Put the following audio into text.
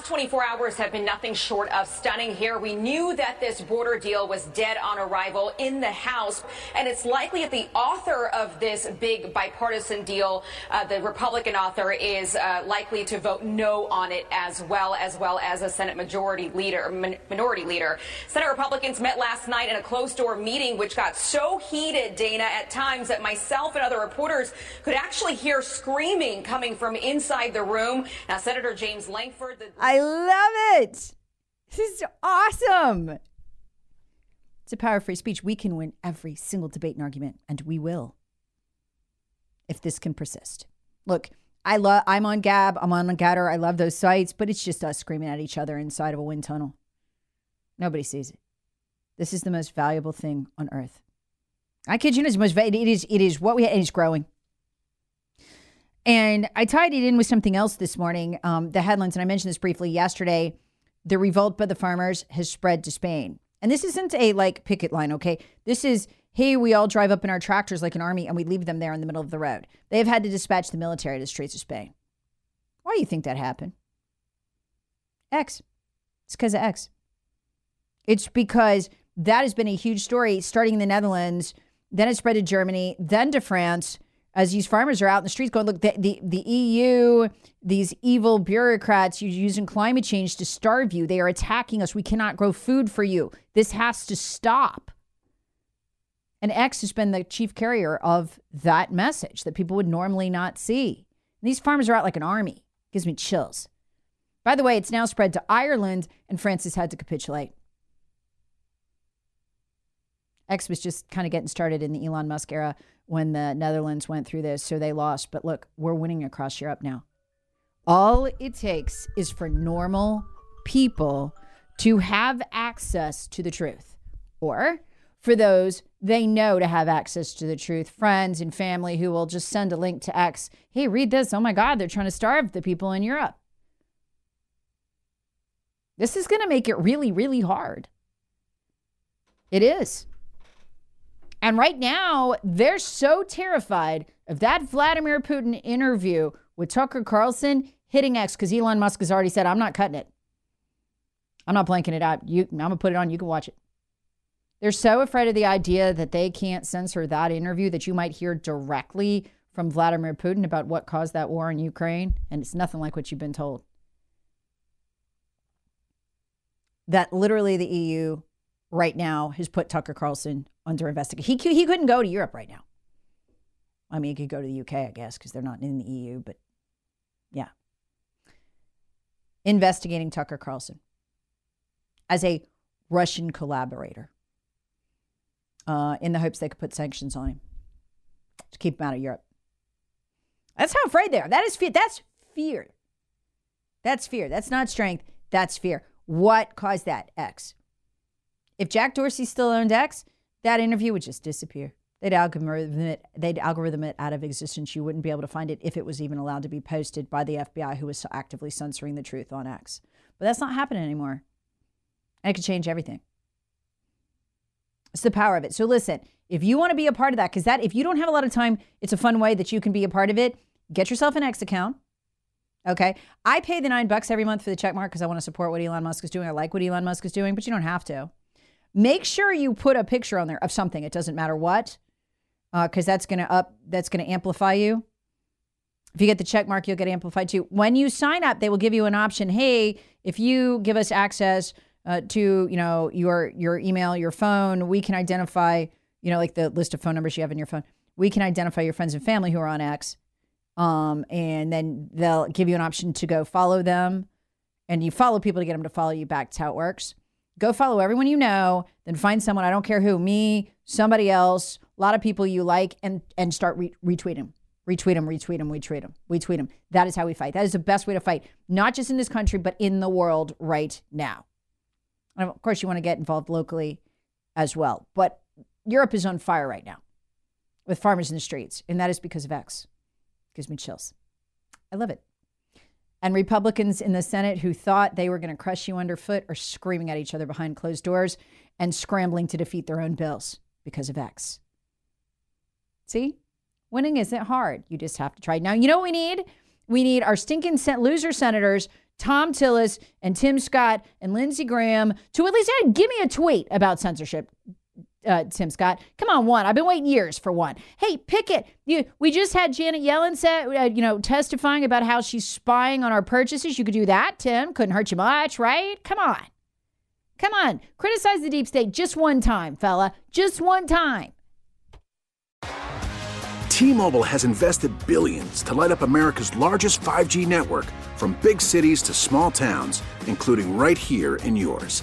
Past 24 hours have been nothing short of stunning here. We knew that this border deal was dead on arrival in the House, and it's likely that the author of this big bipartisan deal, uh, the Republican author, is uh, likely to vote no on it as well, as well as a Senate Majority Leader, min- Minority Leader. Senate Republicans met last night in a closed-door meeting, which got so heated, Dana, at times that myself and other reporters could actually hear screaming coming from inside the room. Now, Senator James Lankford. The- I love it. This is awesome. It's a power of free speech. We can win every single debate and argument, and we will if this can persist. Look, I love I'm on Gab, I'm on Gettr, I love those sites, but it's just us screaming at each other inside of a wind tunnel. Nobody sees it. This is the most valuable thing on earth. I kid you not, it's most va- it is it is what we and it's growing. And I tied it in with something else this morning. Um, the headlines, and I mentioned this briefly yesterday. The revolt by the farmers has spread to Spain. And this isn't a like picket line, okay? This is, hey, we all drive up in our tractors like an army and we leave them there in the middle of the road. They have had to dispatch the military to the streets of Spain. Why do you think that happened? X. It's because of X. It's because that has been a huge story starting in the Netherlands, then it spread to Germany, then to France as these farmers are out in the streets going, look, the, the, the EU, these evil bureaucrats, you're using climate change to starve you. They are attacking us. We cannot grow food for you. This has to stop. And X has been the chief carrier of that message that people would normally not see. And these farmers are out like an army. Gives me chills. By the way, it's now spread to Ireland, and France has had to capitulate. X was just kind of getting started in the Elon Musk era when the Netherlands went through this, so they lost. But look, we're winning across Europe now. All it takes is for normal people to have access to the truth, or for those they know to have access to the truth, friends and family who will just send a link to X. Hey, read this. Oh my God, they're trying to starve the people in Europe. This is going to make it really, really hard. It is. And right now, they're so terrified of that Vladimir Putin interview with Tucker Carlson hitting X because Elon Musk has already said, I'm not cutting it. I'm not blanking it out. You, I'm going to put it on. You can watch it. They're so afraid of the idea that they can't censor that interview that you might hear directly from Vladimir Putin about what caused that war in Ukraine. And it's nothing like what you've been told. That literally the EU right now has put Tucker Carlson under investigation. He, he couldn't go to Europe right now. I mean, he could go to the UK, I guess, because they're not in the EU, but yeah. Investigating Tucker Carlson as a Russian collaborator uh, in the hopes they could put sanctions on him to keep him out of Europe. That's how afraid they are. That is fear. That's fear. That's fear. That's not strength. That's fear. What caused that? X. If Jack Dorsey still owned X, that interview would just disappear. They'd algorithm it, they'd algorithm it out of existence. You wouldn't be able to find it if it was even allowed to be posted by the FBI, who was actively censoring the truth on X. But that's not happening anymore. And it could change everything. It's the power of it. So listen, if you want to be a part of that, because that if you don't have a lot of time, it's a fun way that you can be a part of it. Get yourself an X account. Okay. I pay the nine bucks every month for the check mark because I want to support what Elon Musk is doing. I like what Elon Musk is doing, but you don't have to. Make sure you put a picture on there of something. It doesn't matter what, because uh, that's gonna up that's gonna amplify you. If you get the check mark, you'll get amplified too. When you sign up, they will give you an option. Hey, if you give us access uh, to you know your your email, your phone, we can identify you know like the list of phone numbers you have in your phone. We can identify your friends and family who are on X, um, and then they'll give you an option to go follow them, and you follow people to get them to follow you back. That's how it works. Go follow everyone you know, then find someone I don't care who, me, somebody else, a lot of people you like, and and start re- retweeting retweet them, retweet them, retweet them, retweet them. That is how we fight. That is the best way to fight, not just in this country, but in the world right now. And of course, you want to get involved locally as well. But Europe is on fire right now with farmers in the streets, and that is because of X. Gives me chills. I love it. And Republicans in the Senate who thought they were going to crush you underfoot are screaming at each other behind closed doors and scrambling to defeat their own bills because of X. See? Winning isn't hard. You just have to try. Now, you know what we need? We need our stinking loser senators, Thom Tillis and Tim Scott and Lindsey Graham, to at least give me a tweet about censorship. Uh, Tim Scott, come on, one. I've been waiting years for one. Hey, pick it. You, we just had Janet Yellen said, uh, you know, testifying about how she's spying on our purchases. You could do that, Tim. Couldn't hurt you much, right? Come on, come on. Criticize the deep state just one time, fella. Just one time. T-Mobile has invested billions to light up America's largest 5G network from big cities to small towns, including right here in yours.